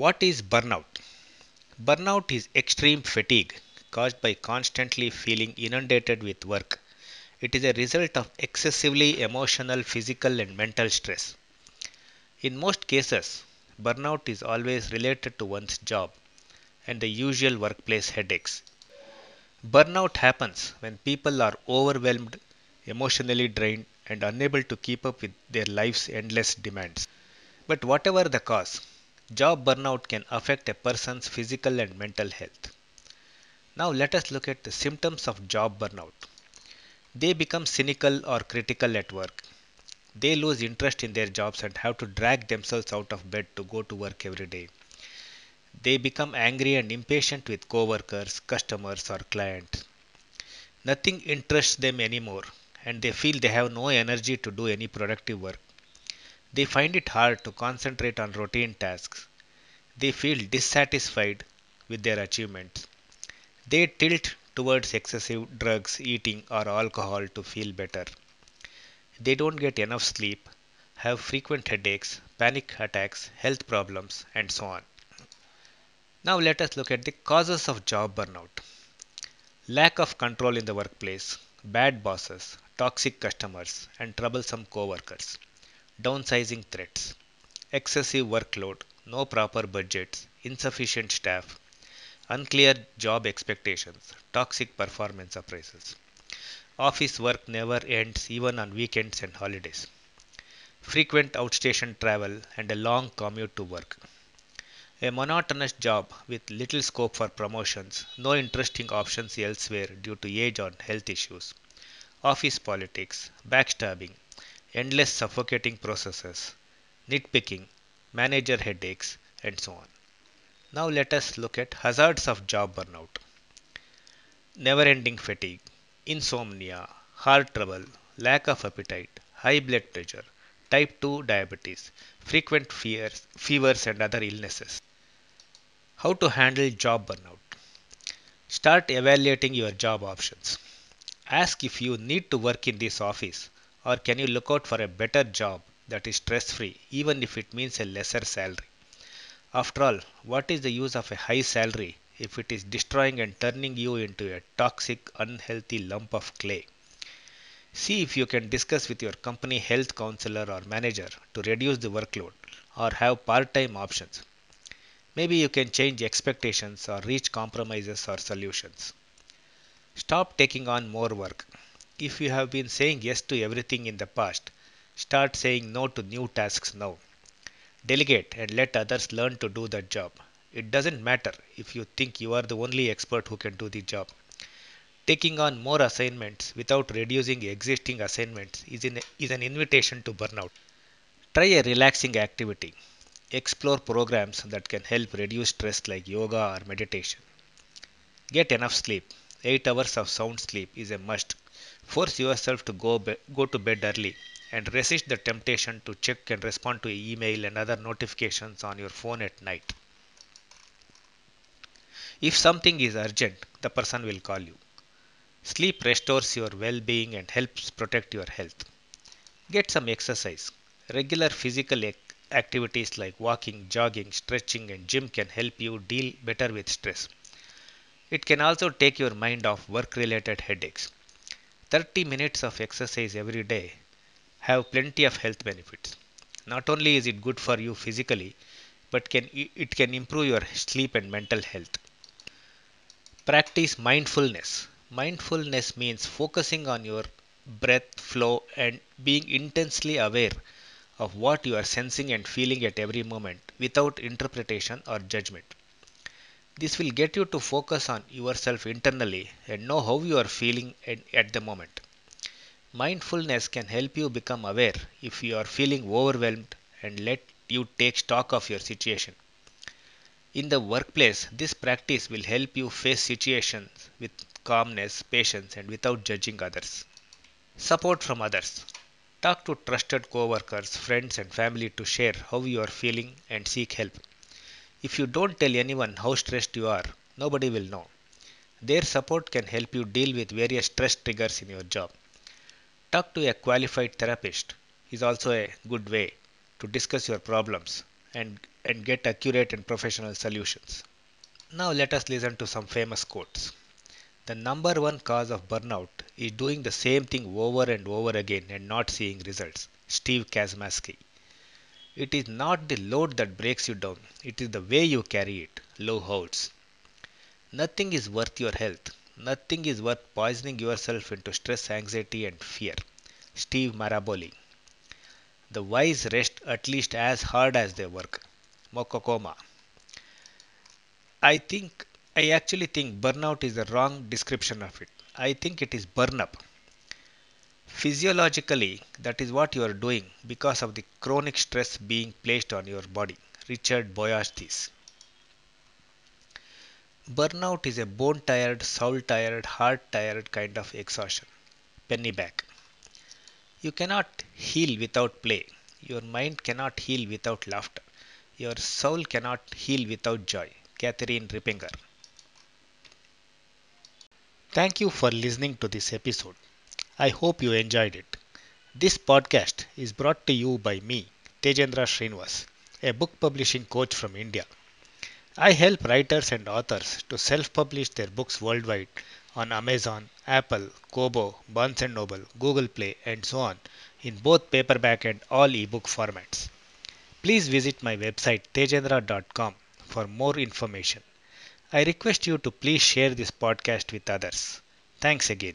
What is burnout? Burnout is extreme fatigue caused by constantly feeling inundated with work. It is a result of excessively emotional, physical, and mental stress. In most cases, burnout is always related to one's job and the usual workplace headaches. Burnout happens when people are overwhelmed, emotionally drained, and unable to keep up with their life's endless demands. But whatever the cause, job burnout can affect a person's physical and mental health. Now let us look at the symptoms of job burnout. They become cynical or critical at work. They lose interest in their jobs and have to drag themselves out of bed to go to work every day. They become angry and impatient with coworkers, customers, or clients. Nothing interests them anymore, and they feel they have no energy to do any productive work. They find it hard to concentrate on routine tasks. They feel dissatisfied with their achievements. They tilt towards excessive drugs, eating, or alcohol to feel better. They don't get enough sleep, have frequent headaches, panic attacks, health problems, and so on. Now let us look at the causes of job burnout. Lack of control in the workplace, bad bosses, toxic customers, and troublesome coworkers. Downsizing threats, excessive workload, no proper budgets, insufficient staff, unclear job expectations, toxic performance appraisals. Office work never ends even on weekends and holidays. Frequent outstation travel and a long commute to work. A monotonous job with little scope for promotions, no interesting options elsewhere due to age or health issues. Office politics, backstabbing, endless suffocating processes, nitpicking, manager headaches, and so on. Now let us look at hazards of job burnout. Never ending fatigue, insomnia, heart trouble, lack of appetite, high blood pressure, type 2 diabetes, frequent fears, fevers, and other illnesses. How to handle job burnout? Start evaluating your job options. Ask if you need to work in this office or can you look out for a better job that is stress free even if it means a lesser salary. After all, what is the use of a high salary if it is destroying and turning you into a toxic, unhealthy lump of clay? See if you can discuss with your company health counselor or manager to reduce the workload or have part time options. Maybe you can change expectations or reach compromises or solutions. Stop taking on more work. If you have been saying yes to everything in the past, start saying no to new tasks now. Delegate and let others learn to do that job. It doesn't matter if you think you are the only expert who can do the job. Taking on more assignments without reducing existing assignments is, in, is an invitation to burnout. Try a relaxing activity. Explore programs that can help reduce stress like yoga or meditation. Get enough sleep. 8 hours of sound sleep is a must. Force yourself to go, be- go to bed early and resist the temptation to check and respond to email and other notifications on your phone at night. If something is urgent, the person will call you. Sleep restores your well being and helps protect your health. Get some exercise. Regular physical activities like walking, jogging, stretching, and gym can help you deal better with stress. It can also take your mind off work related headaches. 30 minutes of exercise every day have plenty of health benefits. Not only is it good for you physically, but can it can improve your sleep and mental health. Practice mindfulness. Mindfulness means focusing on your breath flow and being intensely aware of what you are sensing and feeling at every moment without interpretation or judgment. This will get you to focus on yourself internally and know how you are feeling at the moment. Mindfulness can help you become aware if you are feeling overwhelmed and let you take stock of your situation. In the workplace, this practice will help you face situations with calmness, patience, and without judging others. Support from others. Talk to trusted co-workers, friends and family to share how you are feeling and seek help. If you don't tell anyone how stressed you are, nobody will know. Their support can help you deal with various stress triggers in your job. Talk to a qualified therapist is also a good way to discuss your problems and, and get accurate and professional solutions. Now let us listen to some famous quotes. The number one cause of burnout is doing the same thing over and over again and not seeing results. Steve Kazmaski. It is not the load that breaks you down, it is the way you carry it. Lou Holtz. Nothing is worth your health. Nothing is worth poisoning yourself into stress, anxiety, and fear. Steve Maraboli. The wise rest at least as hard as they work. Mokokoma. I think I actually think burnout is the wrong description of it. I think it is burn up. Physiologically, that is what you are doing because of the chronic stress being placed on your body. Richard Boyatzis. Burnout is a bone tired, soul tired, heart tired kind of exhaustion. penny back You cannot heal without play. Your mind cannot heal without laughter. Your soul cannot heal without joy. Catherine Rippinger. Thank you for listening to this episode. I hope you enjoyed it. This podcast is brought to you by me, Tejendra Srinivas, a book publishing coach from India. I help writers and authors to self publish their books worldwide on Amazon, Apple, Kobo, Barnes & Noble, Google Play, and so on in both paperback and all ebook formats. Please visit my website tejendra.com for more information. I request you to please share this podcast with others. Thanks again.